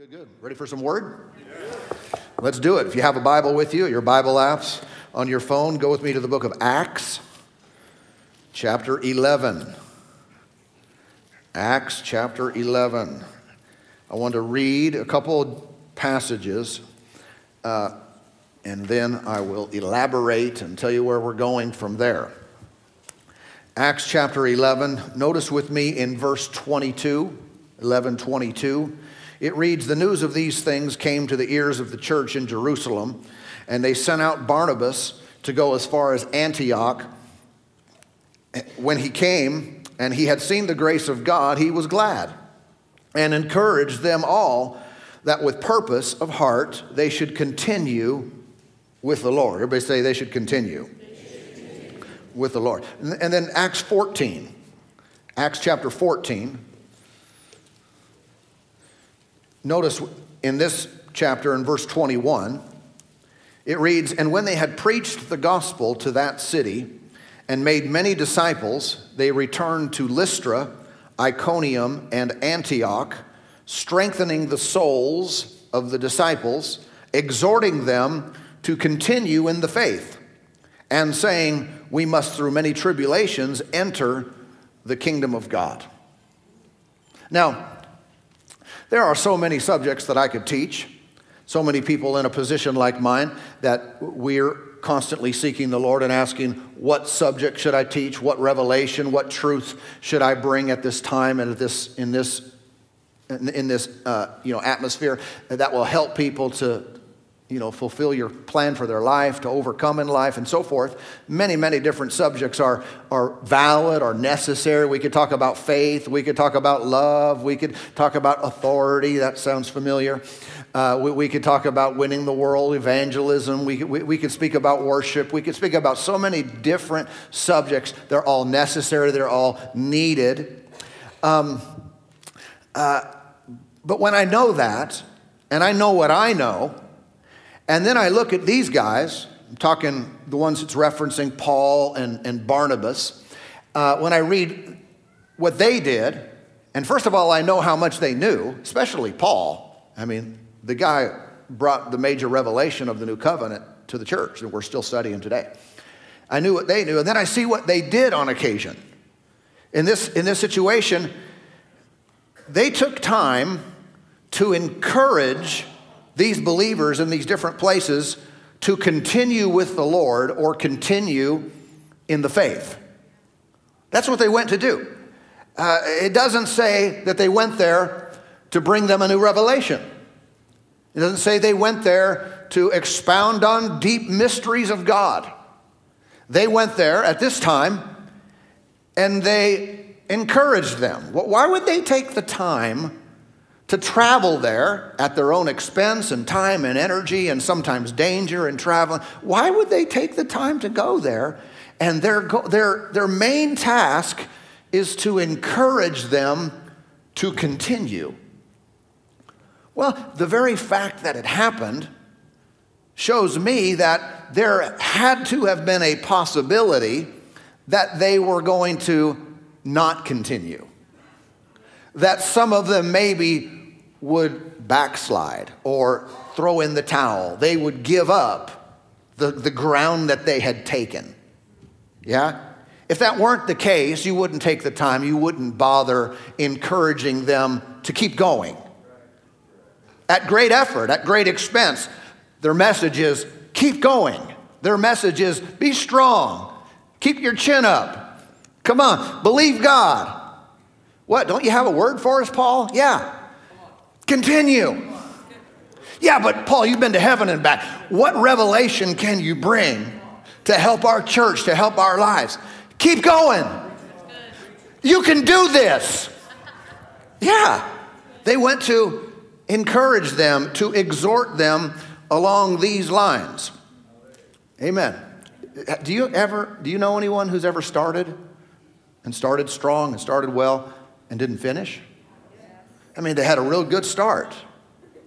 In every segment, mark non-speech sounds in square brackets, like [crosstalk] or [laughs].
Good, good. Ready for some word? Let's do it. If you have a Bible with you, your Bible apps on your phone, go with me to the book of Acts, chapter 11. Acts chapter 11. I want to read a couple passages, uh, and then I will elaborate and tell you where we're going from there. Acts chapter 11. Notice with me in verse 22, 11 22. It reads The news of these things came to the ears of the church in Jerusalem, and they sent out Barnabas to go as far as Antioch. When he came and he had seen the grace of God, he was glad and encouraged them all that with purpose of heart they should continue with the Lord. Everybody say they should continue, with the Lord. And then Acts 14, Acts chapter 14. Notice in this chapter, in verse 21, it reads And when they had preached the gospel to that city and made many disciples, they returned to Lystra, Iconium, and Antioch, strengthening the souls of the disciples, exhorting them to continue in the faith, and saying, We must through many tribulations enter the kingdom of God. Now, there are so many subjects that I could teach, so many people in a position like mine that we're constantly seeking the Lord and asking, what subject should I teach? What revelation, what truth should I bring at this time and at this, in this, in this uh, you know, atmosphere that will help people to, you know, fulfill your plan for their life, to overcome in life, and so forth. Many, many different subjects are, are valid or necessary. We could talk about faith, we could talk about love, we could talk about authority. That sounds familiar. Uh, we, we, could talk about winning the world, evangelism. We, we, we could speak about worship. We could speak about so many different subjects. They're all necessary, they're all needed. Um, uh, but when I know that, and I know what I know, and then I look at these guys, I'm talking the ones that's referencing Paul and, and Barnabas. Uh, when I read what they did, and first of all, I know how much they knew, especially Paul. I mean, the guy brought the major revelation of the new covenant to the church that we're still studying today. I knew what they knew, and then I see what they did on occasion. In this, in this situation, they took time to encourage these believers in these different places to continue with the Lord or continue in the faith. That's what they went to do. Uh, it doesn't say that they went there to bring them a new revelation. It doesn't say they went there to expound on deep mysteries of God. They went there at this time and they encouraged them. Why would they take the time to travel there at their own expense and time and energy and sometimes danger and traveling. Why would they take the time to go there? And their, their, their main task is to encourage them to continue. Well, the very fact that it happened shows me that there had to have been a possibility that they were going to not continue. That some of them maybe would backslide or throw in the towel. They would give up the, the ground that they had taken. Yeah? If that weren't the case, you wouldn't take the time, you wouldn't bother encouraging them to keep going. At great effort, at great expense, their message is keep going. Their message is be strong, keep your chin up. Come on, believe God. What, don't you have a word for us, Paul? Yeah, Continue. Yeah, but Paul, you've been to heaven and back. What revelation can you bring to help our church, to help our lives? Keep going. You can do this. Yeah. They went to encourage them, to exhort them along these lines. Amen. Do you ever, do you know anyone who's ever started and started strong and started well and didn't finish? I mean, they had a real good start,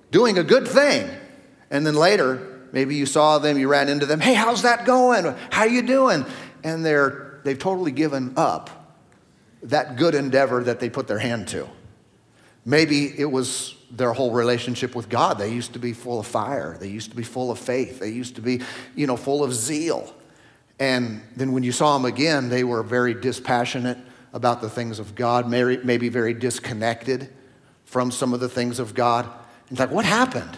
doing a good thing. And then later, maybe you saw them, you ran into them, hey, how's that going? How you doing? And they're, they've totally given up that good endeavor that they put their hand to. Maybe it was their whole relationship with God. They used to be full of fire. They used to be full of faith. They used to be, you know, full of zeal. And then when you saw them again, they were very dispassionate about the things of God, maybe very disconnected from some of the things of God. It's like, what happened?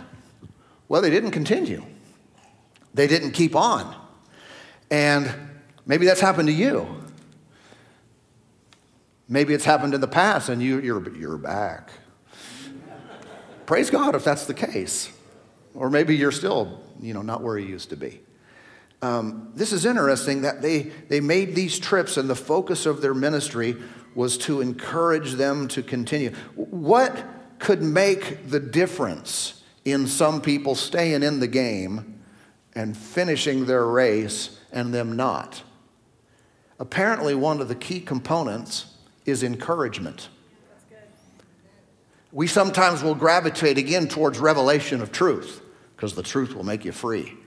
Well, they didn't continue. They didn't keep on. And maybe that's happened to you. Maybe it's happened in the past and you, you're, you're back. Praise God if that's the case. Or maybe you're still, you know, not where you used to be. Um, this is interesting that they, they made these trips and the focus of their ministry was to encourage them to continue. What could make the difference in some people staying in the game and finishing their race and them not? Apparently, one of the key components is encouragement. We sometimes will gravitate again towards revelation of truth because the truth will make you free.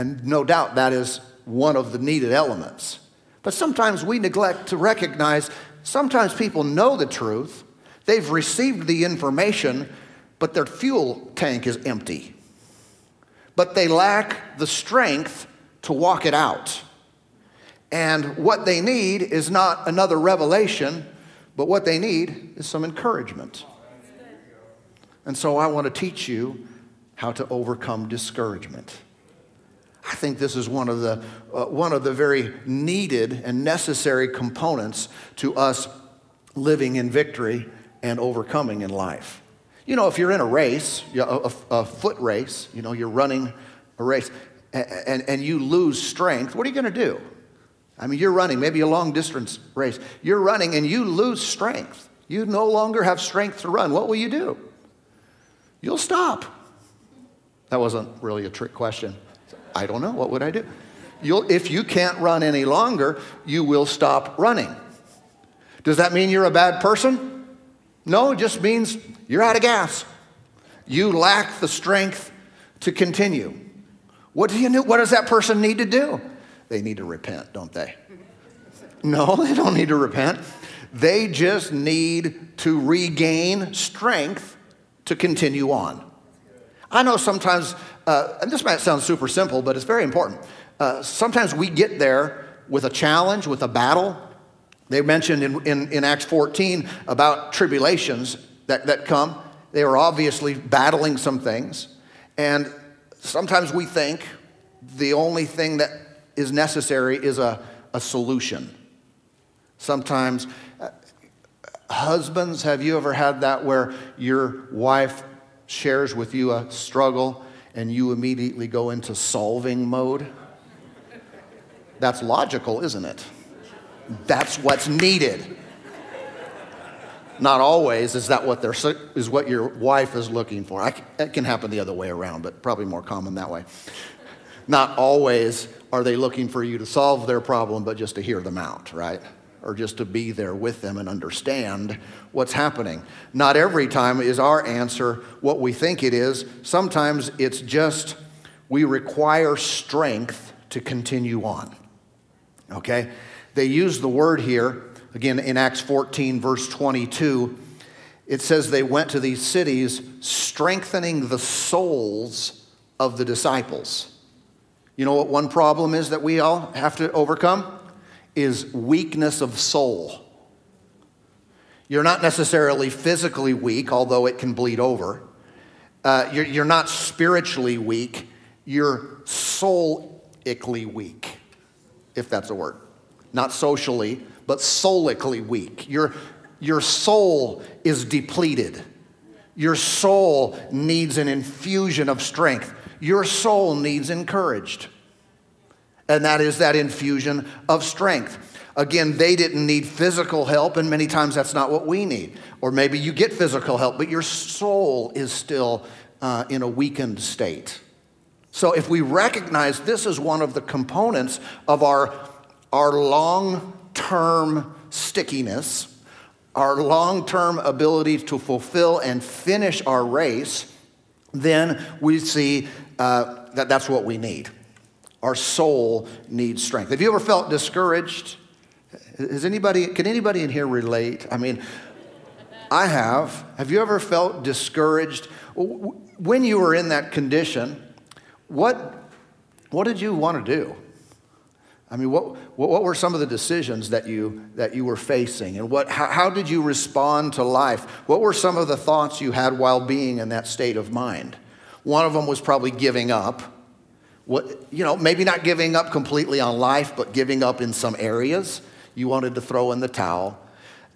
And no doubt that is one of the needed elements. But sometimes we neglect to recognize sometimes people know the truth, they've received the information, but their fuel tank is empty. But they lack the strength to walk it out. And what they need is not another revelation, but what they need is some encouragement. And so I want to teach you how to overcome discouragement. I think this is one of the, uh, one of the very needed and necessary components to us living in victory and overcoming in life. You know, if you're in a race, a, a, a foot race, you know, you're running a race, and, and, and you lose strength, what are you going to do? I mean, you're running, maybe a long distance race. You're running and you lose strength. You no longer have strength to run. What will you do? You'll stop. That wasn't really a trick question. I don't know. What would I do? You'll, if you can't run any longer, you will stop running. Does that mean you're a bad person? No, it just means you're out of gas. You lack the strength to continue. What, do you, what does that person need to do? They need to repent, don't they? No, [laughs] they don't need to repent. They just need to regain strength to continue on. I know sometimes, uh, and this might sound super simple, but it's very important. Uh, sometimes we get there with a challenge, with a battle. They mentioned in, in, in Acts 14 about tribulations that, that come. They were obviously battling some things. And sometimes we think the only thing that is necessary is a, a solution. Sometimes, uh, husbands, have you ever had that where your wife shares with you a struggle and you immediately go into solving mode? That's logical, isn't it? That's what's needed. Not always is that what they're, is what your wife is looking for. I, it can happen the other way around, but probably more common that way. Not always are they looking for you to solve their problem, but just to hear them out, right? Or just to be there with them and understand what's happening. Not every time is our answer what we think it is. Sometimes it's just we require strength to continue on. Okay? They use the word here, again in Acts 14, verse 22. It says they went to these cities strengthening the souls of the disciples. You know what one problem is that we all have to overcome? Is weakness of soul. You're not necessarily physically weak, although it can bleed over. Uh, you're, you're not spiritually weak, you're soulically weak, if that's a word. Not socially, but soulically weak. Your, your soul is depleted. Your soul needs an infusion of strength your soul needs encouraged. And that is that infusion of strength. Again, they didn't need physical help, and many times that's not what we need. Or maybe you get physical help, but your soul is still uh, in a weakened state. So if we recognize this is one of the components of our, our long term stickiness, our long term ability to fulfill and finish our race, then we see uh, that that's what we need. Our soul needs strength. Have you ever felt discouraged? Is anybody, can anybody in here relate? I mean, I have. Have you ever felt discouraged? When you were in that condition, what, what did you want to do? I mean, what, what were some of the decisions that you, that you were facing? And what, how, how did you respond to life? What were some of the thoughts you had while being in that state of mind? One of them was probably giving up. What, you know, maybe not giving up completely on life, but giving up in some areas. You wanted to throw in the towel.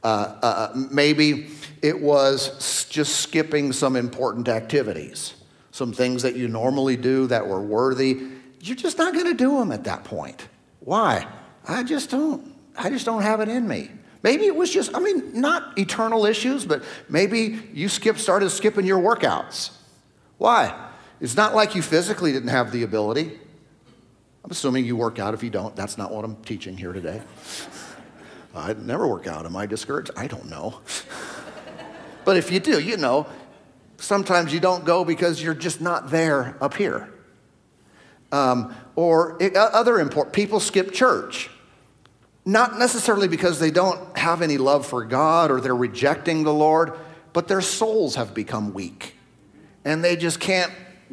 Uh, uh, uh maybe it was just skipping some important activities, some things that you normally do that were worthy. You're just not going to do them at that point. Why? I just don't. I just don't have it in me. Maybe it was just, I mean, not eternal issues, but maybe you skip, started skipping your workouts. Why? It's not like you physically didn't have the ability. I'm assuming you work out. If you don't, that's not what I'm teaching here today. I'd never work out. Am I discouraged? I don't know. but if you do, you know, sometimes you don't go because you're just not there up here. Um, or other important people skip church. Not necessarily because they don't have any love for God or they're rejecting the Lord, but their souls have become weak. And they just can't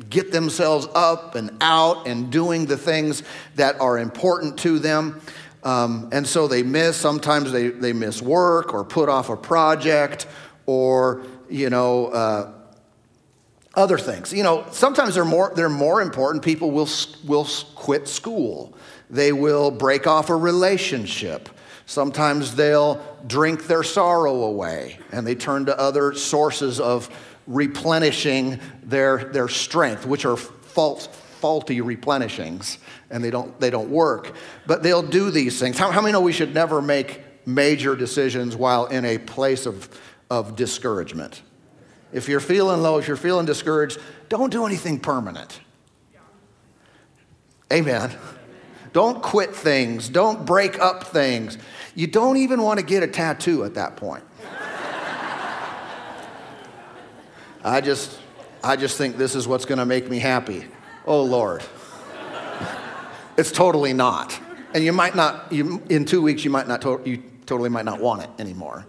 get themselves up and out and doing the things that are important to them. Um, and so they miss, sometimes they, they miss work or put off a project or, you know, uh, other things. You know, sometimes they're more, they're more important. People will, will quit school, they will break off a relationship. Sometimes they'll drink their sorrow away and they turn to other sources of replenishing their, their strength, which are false, faulty replenishings, and they don't, they don't work. But they'll do these things. How, how many know we should never make major decisions while in a place of, of discouragement? If you're feeling low, if you're feeling discouraged, don't do anything permanent. Amen. Don't quit things. Don't break up things. You don't even want to get a tattoo at that point. I just, I just think this is what's going to make me happy. Oh, Lord. it's totally not. And you might not, you, in two weeks, you might not, to, you totally might not want it anymore.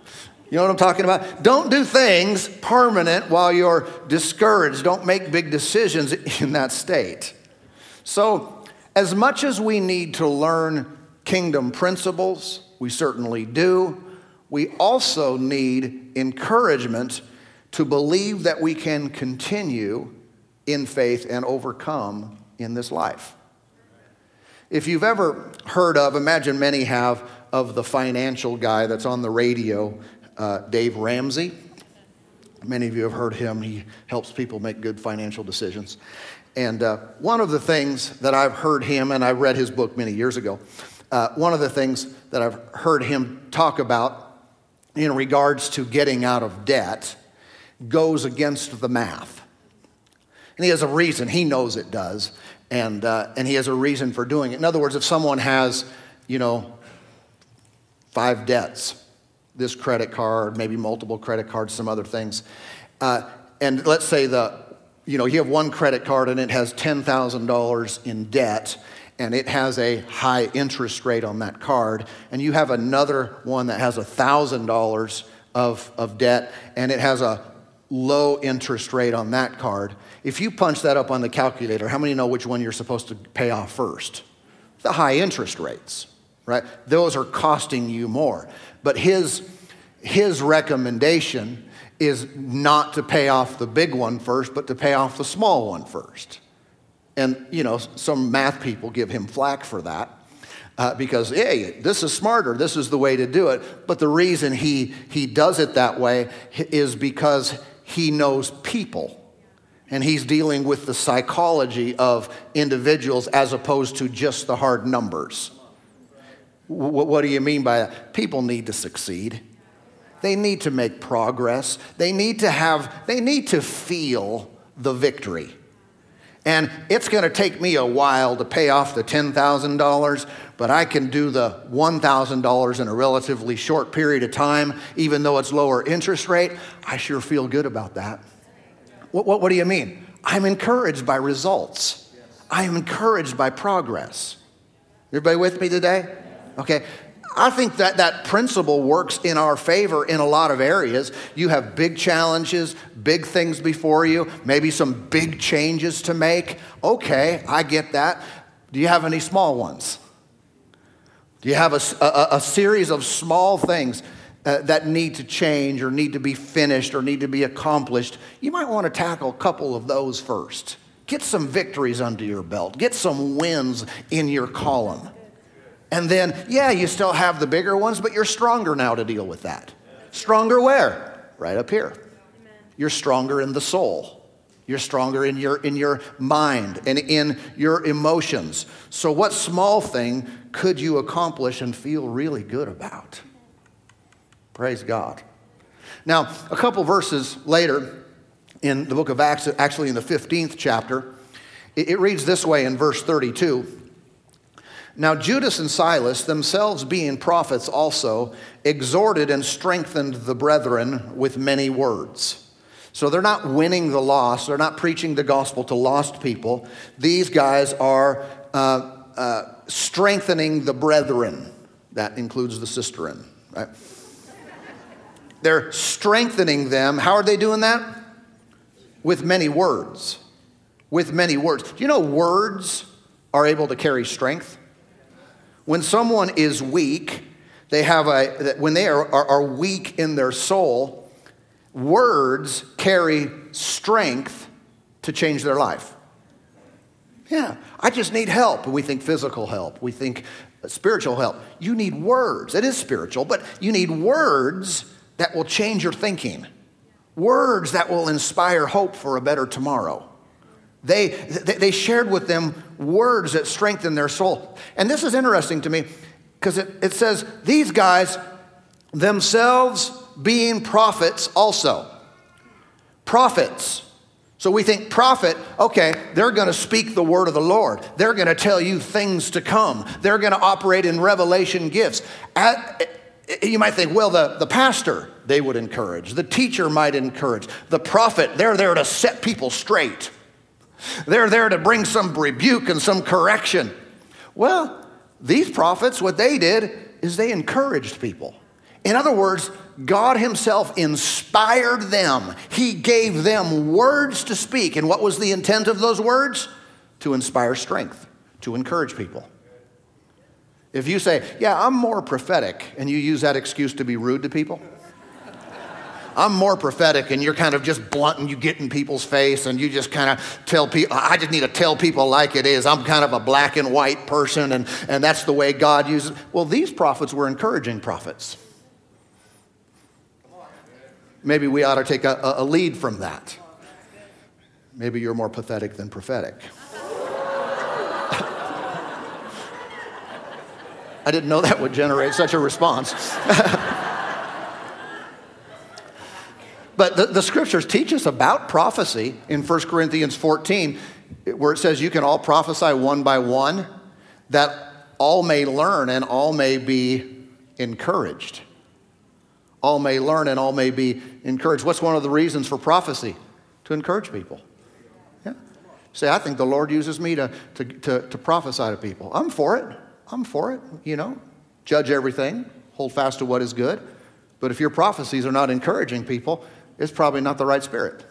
You know what I'm talking about? Don't do things permanent while you're discouraged. Don't make big decisions in that state. So, as much as we need to learn kingdom principles, we certainly do, we also need encouragement to believe that we can continue in faith and overcome in this life. If you've ever heard of, imagine many have, of the financial guy that's on the radio uh, Dave Ramsey. Many of you have heard him. He helps people make good financial decisions. And uh, one of the things that I've heard him, and I read his book many years ago, uh, one of the things that I've heard him talk about in regards to getting out of debt goes against the math. And he has a reason, he knows it does, and, uh, and he has a reason for doing it. In other words, if someone has, you know, five debts, this credit card, maybe multiple credit cards, some other things. Uh, and let's say the, you know, you have one credit card and it has $10,000 in debt and it has a high interest rate on that card, and you have another one that has $1,000 of, of debt and it has a low interest rate on that card. If you punch that up on the calculator, how many know which one you're supposed to pay off first? The high interest rates, right? Those are costing you more. But his, his recommendation is not to pay off the big one first, but to pay off the small one first. And, you know, some math people give him flack for that. Uh, because hey this is smarter this is the way to do it but the reason he he does it that way is because he knows people and he's dealing with the psychology of individuals as opposed to just the hard numbers what do you mean by that? People need to succeed. They need to make progress. They need to have, they need to feel the victory. And it's going to take me a while to pay off the $10,000, but I can do the $1,000 in a relatively short period of time, even though it's lower interest rate. I sure feel good about that. What, what, what do you mean? I'm encouraged by results. I am encouraged by progress. Everybody with me today? Okay? I think that that principle works in our favor in a lot of areas. You have big challenges, big things before you, maybe some big changes to make. Okay, I get that. Do you have any small ones? Do you have a, a, a series of small things uh, that need to change or need to be finished or need to be accomplished? You might want to tackle a couple of those first. Get some victories under your belt, get some wins in your column. And then, yeah, you still have the bigger ones, but you're stronger now to deal with that. Stronger where? Right up here. You're stronger in the soul. You're stronger in your, in your mind and in your emotions. So, what small thing could you accomplish and feel really good about? Praise God. Now, a couple verses later in the book of Acts, actually in the 15th chapter, it, it reads this way in verse 32. Now, Judas and Silas, themselves being prophets also, exhorted and strengthened the brethren with many words. So they're not winning the lost, they're not preaching the gospel to lost people. These guys are uh, uh, strengthening the brethren. That includes the sisterin, right? They're strengthening them. How are they doing that? With many words. With many words. Do you know words are able to carry strength? When someone is weak, they have a, when they are, are, are weak in their soul, words carry strength to change their life. Yeah, I just need help. We think physical help, we think spiritual help. You need words. It is spiritual, but you need words that will change your thinking, words that will inspire hope for a better tomorrow. They, they shared with them words that strengthen their soul. And this is interesting to me because it, it says, these guys themselves being prophets also. Prophets. So we think prophet, okay, they're going to speak the word of the Lord. They're going to tell you things to come. They're going to operate in revelation gifts. At, you might think, well, the, the pastor, they would encourage. The teacher might encourage. The prophet, they're there to set people straight. They're there to bring some rebuke and some correction. Well, these prophets, what they did is they encouraged people. In other words, God Himself inspired them. He gave them words to speak. And what was the intent of those words? To inspire strength, to encourage people. If you say, Yeah, I'm more prophetic, and you use that excuse to be rude to people, I'm more prophetic, and you're kind of just blunt and you get in people's face and you just kind of tell people, I just need to tell people like it is. I'm kind of a black and white person, and, and that's the way God uses. Well, these prophets were encouraging prophets. Maybe we ought to take a, a lead from that. Maybe you're more pathetic than prophetic. [laughs] I didn't know that would generate such a response. [laughs] But the, the scriptures teach us about prophecy in 1 Corinthians 14, where it says you can all prophesy one by one, that all may learn and all may be encouraged. All may learn and all may be encouraged. What's one of the reasons for prophecy? To encourage people. Yeah. Say, I think the Lord uses me to, to, to, to prophesy to people. I'm for it. I'm for it. You know, judge everything, hold fast to what is good. But if your prophecies are not encouraging people, it's probably not the right spirit.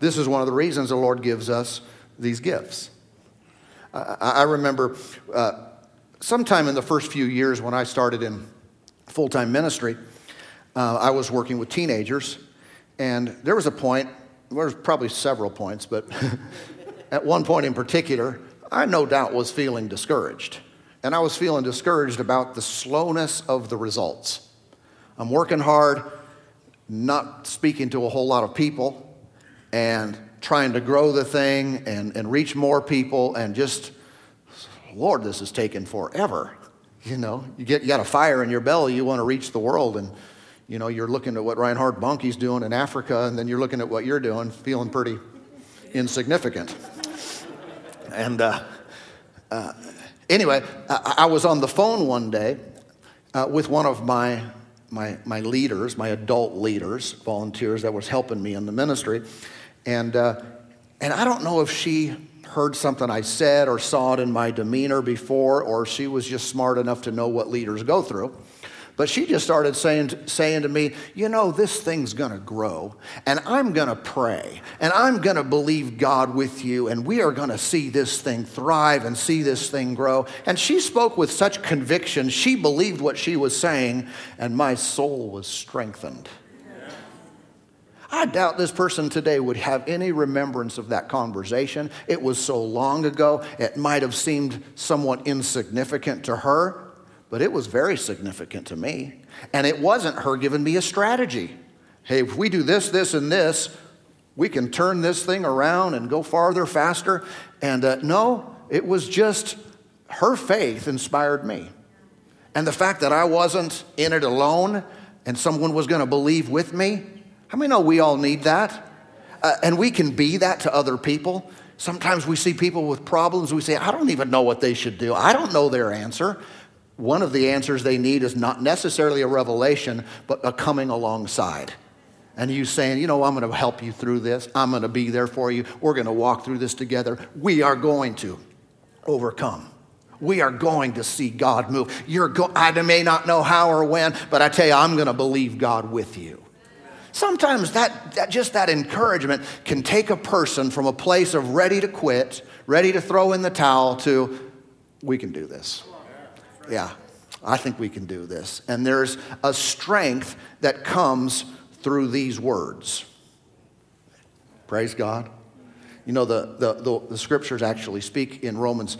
This is one of the reasons the Lord gives us these gifts. I, I remember uh, sometime in the first few years when I started in full time ministry, uh, I was working with teenagers, and there was a point, there was probably several points, but [laughs] at one point in particular, I no doubt was feeling discouraged. And I was feeling discouraged about the slowness of the results. I'm working hard, not speaking to a whole lot of people and trying to grow the thing and, and reach more people and just, Lord, this is taking forever. You know, you, get, you got a fire in your belly, you want to reach the world, and you know, you're looking at what Reinhard Bonnke's doing in Africa, and then you're looking at what you're doing, feeling pretty insignificant. And uh, uh, anyway, I, I, was on the phone one day uh, with one of my my, my leaders, my adult leaders, volunteers that was helping me in the ministry. And, uh, and I don't know if she heard something I said or saw it in my demeanor before, or she was just smart enough to know what leaders go through. But she just started saying, saying to me, You know, this thing's gonna grow, and I'm gonna pray, and I'm gonna believe God with you, and we are gonna see this thing thrive and see this thing grow. And she spoke with such conviction, she believed what she was saying, and my soul was strengthened. I doubt this person today would have any remembrance of that conversation. It was so long ago, it might have seemed somewhat insignificant to her but it was very significant to me. And it wasn't her giving me a strategy. Hey, if we do this, this, and this, we can turn this thing around and go farther, faster. And uh, no, it was just her faith inspired me. And the fact that I wasn't in it alone and someone was going to believe with me, how many know we all need that? Uh, and we can be that to other people. Sometimes we see people with problems, we say, I don't even know what they should do. I don't know their answer one of the answers they need is not necessarily a revelation, but a coming alongside. And you saying, you know, I'm going to help you through this. I'm going to be there for you. We're going to walk through this together. We are going to overcome. We are going to see God move. You're go- I may not know how or when, but I tell you, I'm going to believe God with you. Sometimes that, that just that encouragement can take a person from a place of ready to quit, ready to throw in the towel, to we can do this yeah, I think we can do this. And there's a strength that comes through these words. Praise God. You know, the, the, the, the, scriptures actually speak in Romans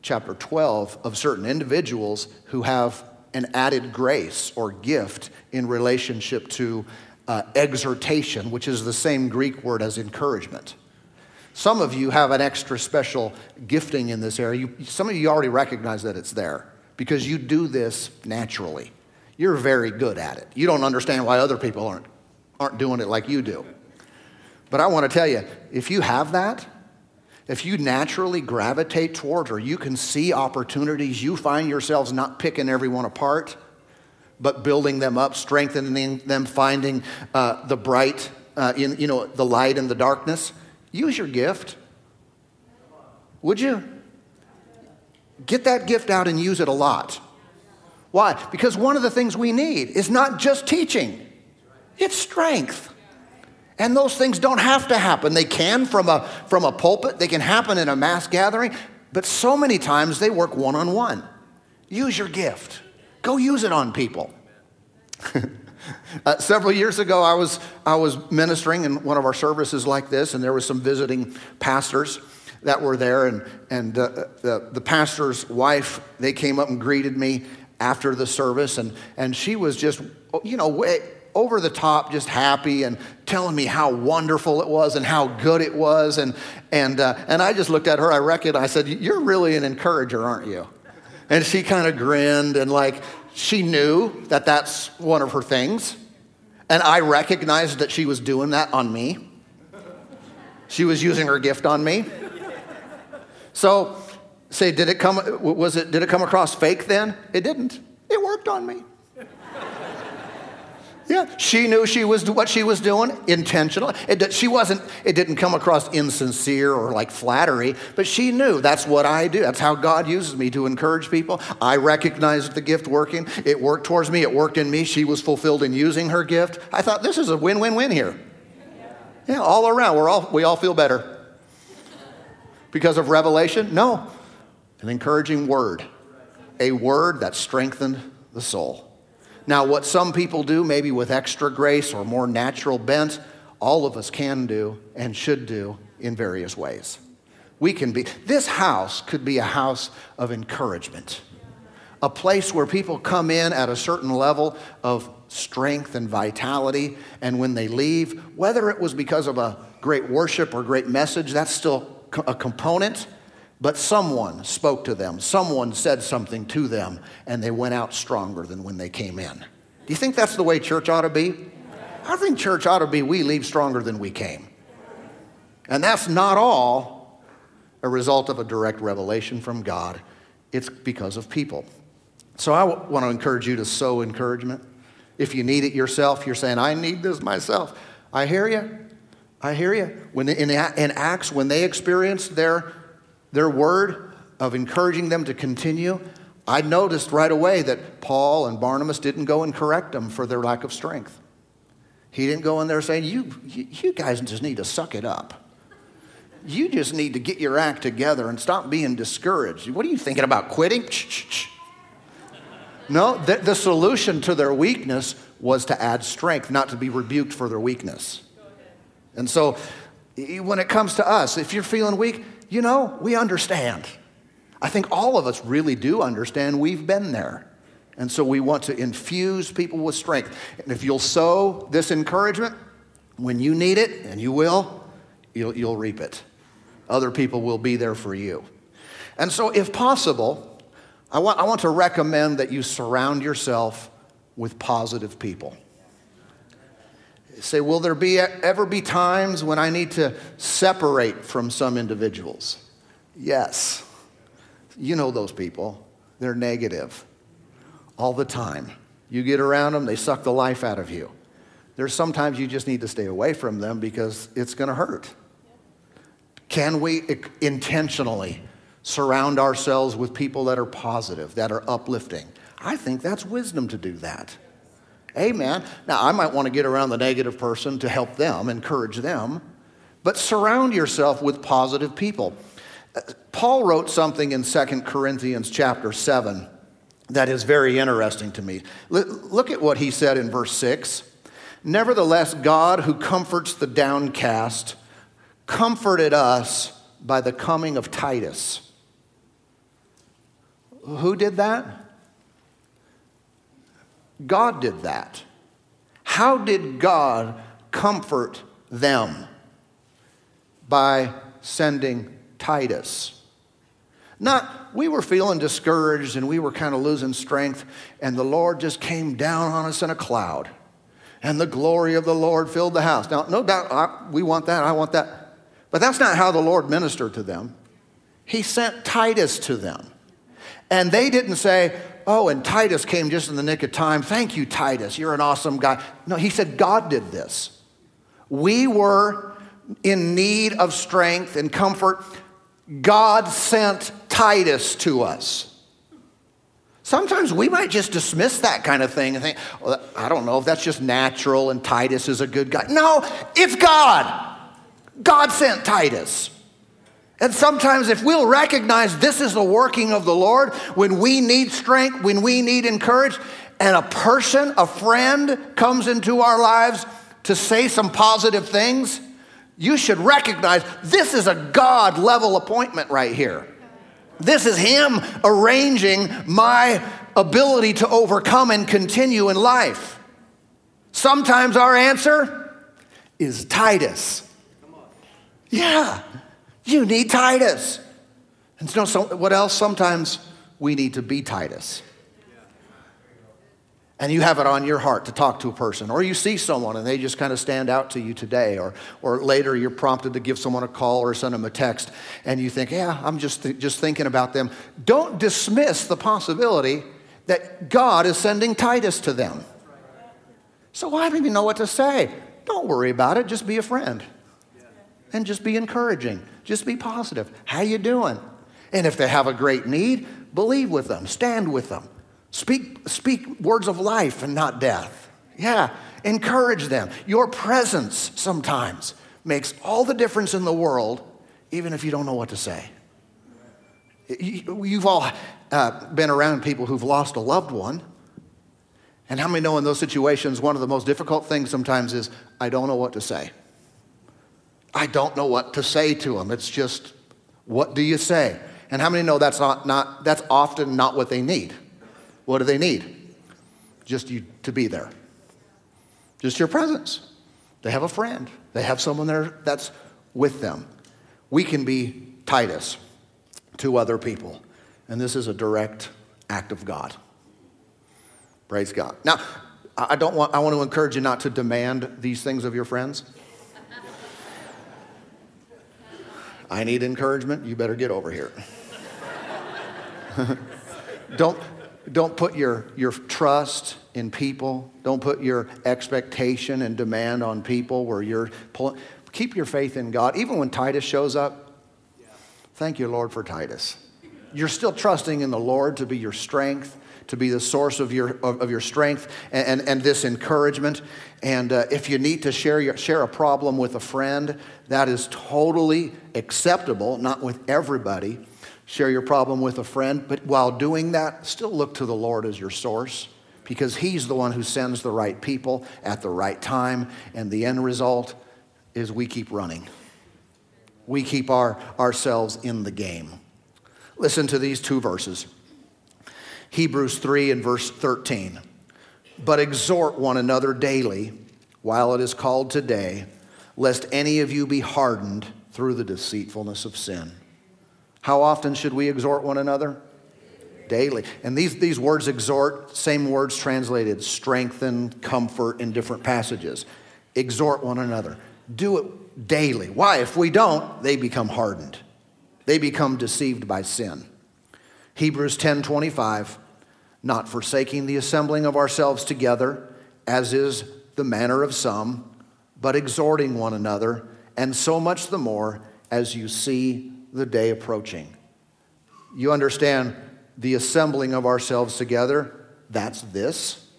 chapter 12 of certain individuals who have an added grace or gift in relationship to uh, exhortation, which is the same Greek word as encouragement. Some of you have an extra special gifting in this area. You, some of you already recognize that it's there because you do this naturally. You're very good at it. You don't understand why other people aren't, aren't doing it like you do. But I want to tell you if you have that, if you naturally gravitate towards or you can see opportunities, you find yourselves not picking everyone apart, but building them up, strengthening them, finding uh, the bright, uh, in, you know, the light in the darkness, use your gift. Would you? Get that gift out and use it a lot. Why? Because one of the things we need is not just teaching, it's strength. And those things don't have to happen. They can from a, from a pulpit, they can happen in a mass gathering, but so many times they work one on one. Use your gift, go use it on people. [laughs] uh, several years ago, I was, I was ministering in one of our services like this, and there was some visiting pastors that were there, and, and uh, the, the pastor's wife, they came up and greeted me after the service, and, and she was just, you know, way, over the top, just happy and telling me how wonderful it was and how good it was. And, and, uh, and I just looked at her, I reckoned, I said, You're really an encourager, aren't you? And she kind of grinned and like, she knew that that's one of her things. And I recognized that she was doing that on me. She was using her gift on me. So, say, did it come, was it, did it come across fake then? It didn't. It worked on me. Yeah, she knew she was what she was doing intentional. It, she wasn't. It didn't come across insincere or like flattery, but she knew that's what I do. That's how God uses me to encourage people. I recognized the gift working. It worked towards me. It worked in me. She was fulfilled in using her gift. I thought this is a win-win-win here. Yeah, all around. We're all we all feel better because of revelation? No. An encouraging word, a word that strengthened the soul. Now, what some people do, maybe with extra grace or more natural bent, all of us can do and should do in various ways. We can be, this house could be a house of encouragement, a place where people come in at a certain level of strength and vitality, and when they leave, whether it was because of a great worship or great message, that's still a component, but someone spoke to them. Someone said something to them, and they went out stronger than when they came in. Do you think that's the way church ought to be? I think church ought to be we leave stronger than we came. And that's not all a result of a direct revelation from God, it's because of people. So I w- want to encourage you to sow encouragement. If you need it yourself, you're saying, I need this myself. I hear you. I hear you. When in, in Acts, when they experienced their their word of encouraging them to continue, I noticed right away that Paul and Barnabas didn't go and correct them for their lack of strength. He didn't go in there saying, you, you guys just need to suck it up. You just need to get your act together and stop being discouraged. What are you thinking about quitting? No, the, the solution to their weakness was to add strength, not to be rebuked for their weakness. And so, when it comes to us, if you're feeling weak, you know, we understand. I think all of us really do understand we've been there. And so we want to infuse people with strength. And if you'll sow this encouragement, when you need it, and you will, you'll, you'll reap it. Other people will be there for you. And so, if possible, I want, I want to recommend that you surround yourself with positive people. Say, will there be ever be times when I need to separate from some individuals? Yes. You know those people. They're negative all the time. You get around them, they suck the life out of you. There's sometimes you just need to stay away from them because it's going to hurt. Can we intentionally surround ourselves with people that are positive, that are uplifting? I think that's wisdom to do that. Amen. Now, I might want to get around the negative person to help them, encourage them, but surround yourself with positive people. Uh, Paul wrote something in 2 Corinthians chapter 7 that is very interesting to me. Look at what he said in verse 6. Nevertheless, God, who comforts the downcast, comforted us by the coming of Titus. Who did that? God did that. How did God comfort them? By sending Titus. Not, we were feeling discouraged and we were kind of losing strength, and the Lord just came down on us in a cloud, and the glory of the Lord filled the house. Now, no doubt, I, we want that, I want that. But that's not how the Lord ministered to them. He sent Titus to them. And they didn't say, Oh, and Titus came just in the nick of time. Thank you, Titus. You're an awesome guy. No, he said, God did this. We were in need of strength and comfort. God sent Titus to us. Sometimes we might just dismiss that kind of thing and think, well, I don't know if that's just natural and Titus is a good guy. No, it's God. God sent Titus. And sometimes, if we'll recognize this is the working of the Lord, when we need strength, when we need encouragement, and a person, a friend comes into our lives to say some positive things, you should recognize this is a God level appointment right here. This is Him arranging my ability to overcome and continue in life. Sometimes our answer is Titus. Yeah, you need Titus. And you know, so what else? Sometimes we need to be Titus and you have it on your heart to talk to a person, or you see someone and they just kind of stand out to you today, or, or later you're prompted to give someone a call or send them a text, and you think, yeah, I'm just, th- just thinking about them. Don't dismiss the possibility that God is sending Titus to them. So I don't even know what to say. Don't worry about it. Just be a friend. And just be encouraging. Just be positive. How you doing? And if they have a great need, believe with them. Stand with them. Speak, speak words of life and not death. Yeah, encourage them. Your presence sometimes makes all the difference in the world, even if you don't know what to say. You've all uh, been around people who've lost a loved one. And how many know in those situations, one of the most difficult things sometimes is, I don't know what to say. I don't know what to say to them. It's just, what do you say? And how many know that's, not, not, that's often not what they need? What do they need? Just you to be there. Just your presence. They have a friend. They have someone there that's with them. We can be Titus to other people. And this is a direct act of God. Praise God. Now, I don't want I want to encourage you not to demand these things of your friends. I need encouragement, you better get over here. [laughs] don't don't put your, your trust in people. Don't put your expectation and demand on people where you're pulling. Keep your faith in God. Even when Titus shows up, Thank you, Lord, for Titus. You're still trusting in the Lord to be your strength, to be the source of your, of, of your strength and, and, and, this encouragement. And uh, if you need to share, your, share a problem with a friend, that is totally acceptable, not with everybody. Share your problem with a friend, but while doing that, still look to the Lord as your source because He's the one who sends the right people at the right time. And the end result is we keep running, we keep our, ourselves in the game. Listen to these two verses Hebrews 3 and verse 13. But exhort one another daily while it is called today, lest any of you be hardened through the deceitfulness of sin. How often should we exhort one another? Daily. And these, these words exhort, same words translated strengthen, comfort in different passages. Exhort one another. Do it daily. Why? If we don't, they become hardened. They become deceived by sin. Hebrews 10:25, not forsaking the assembling of ourselves together, as is the manner of some, but exhorting one another, and so much the more as you see the day approaching. You understand the assembling of ourselves together? That's this.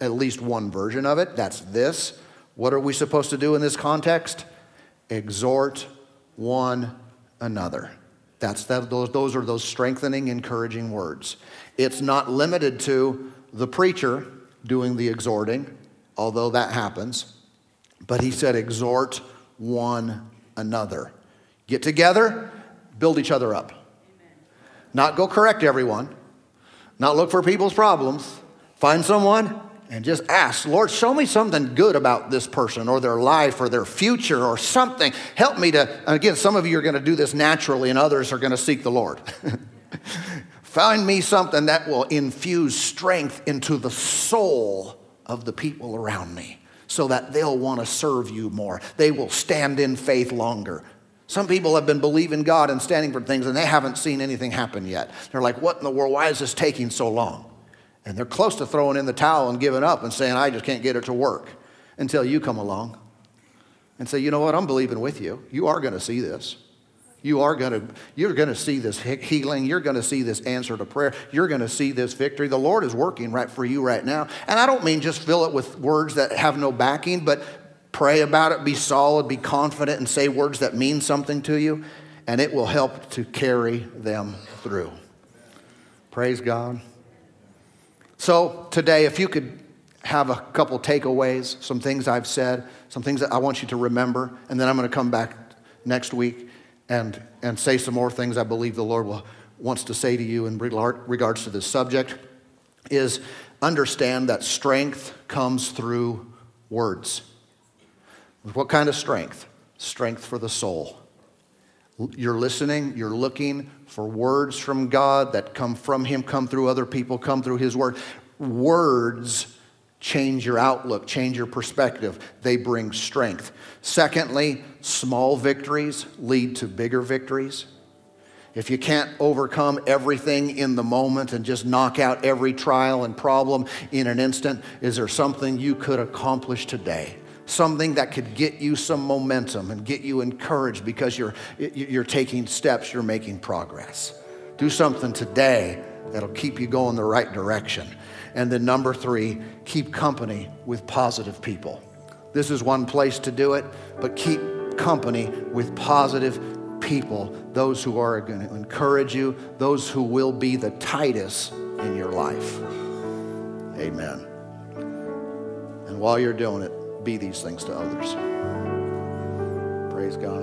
At least one version of it. That's this. What are we supposed to do in this context? Exhort one another. That's that, those, those are those strengthening, encouraging words. It's not limited to the preacher doing the exhorting, although that happens. But he said, exhort one another. Get together, build each other up. Not go correct everyone, not look for people's problems. Find someone and just ask, Lord, show me something good about this person or their life or their future or something. Help me to, again, some of you are going to do this naturally and others are going to seek the Lord. [laughs] Find me something that will infuse strength into the soul of the people around me so that they'll want to serve you more. They will stand in faith longer. Some people have been believing God and standing for things and they haven't seen anything happen yet. They're like, what in the world? Why is this taking so long? And they're close to throwing in the towel and giving up and saying, I just can't get it to work until you come along and say, you know what, I'm believing with you. You are going to see this. You are going to, you're going to see this healing. You're going to see this answer to prayer. You're going to see this victory. The Lord is working right for you right now. And I don't mean just fill it with words that have no backing, but pray about it, be solid, be confident, and say words that mean something to you, and it will help to carry them through. Praise God. So, today, if you could have a couple takeaways, some things I've said, some things that I want you to remember, and then I'm going to come back next week and, and say some more things I believe the Lord will, wants to say to you in regards to this subject, is understand that strength comes through words. What kind of strength? Strength for the soul. You're listening, you're looking for words from God that come from Him, come through other people, come through His Word. Words change your outlook, change your perspective. They bring strength. Secondly, small victories lead to bigger victories. If you can't overcome everything in the moment and just knock out every trial and problem in an instant, is there something you could accomplish today? Something that could get you some momentum and get you encouraged because you're, you're taking steps, you're making progress. Do something today that'll keep you going the right direction. And then, number three, keep company with positive people. This is one place to do it, but keep company with positive people, those who are going to encourage you, those who will be the Titus in your life. Amen. And while you're doing it, be these things to others. Praise God.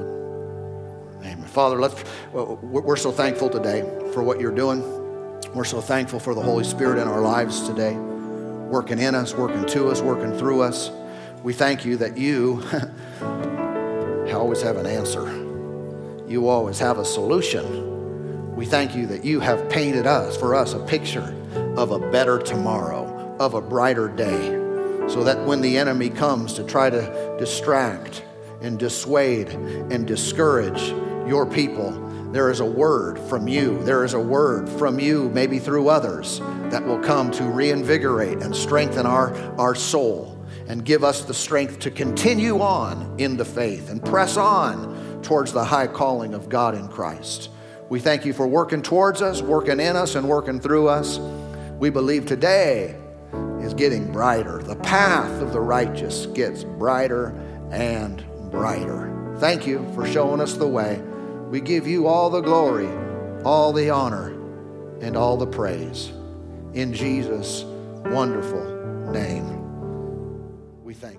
Amen. Father, let's, we're so thankful today for what you're doing. We're so thankful for the Holy Spirit in our lives today, working in us, working to us, working through us. We thank you that you [laughs] always have an answer. You always have a solution. We thank you that you have painted us, for us, a picture of a better tomorrow, of a brighter day so that when the enemy comes to try to distract and dissuade and discourage your people, there is a word from you. There is a word from you, maybe through others, that will come to reinvigorate and strengthen our, our soul and give us the strength to continue on in the faith and press on towards the high calling of God in Christ. We thank you for working towards us, working in us, and working through us. We believe today is getting brighter. The path of the righteous gets brighter and brighter. Thank you for showing us the way. We give you all the glory, all the honor, and all the praise. In Jesus' wonderful name, we thank you.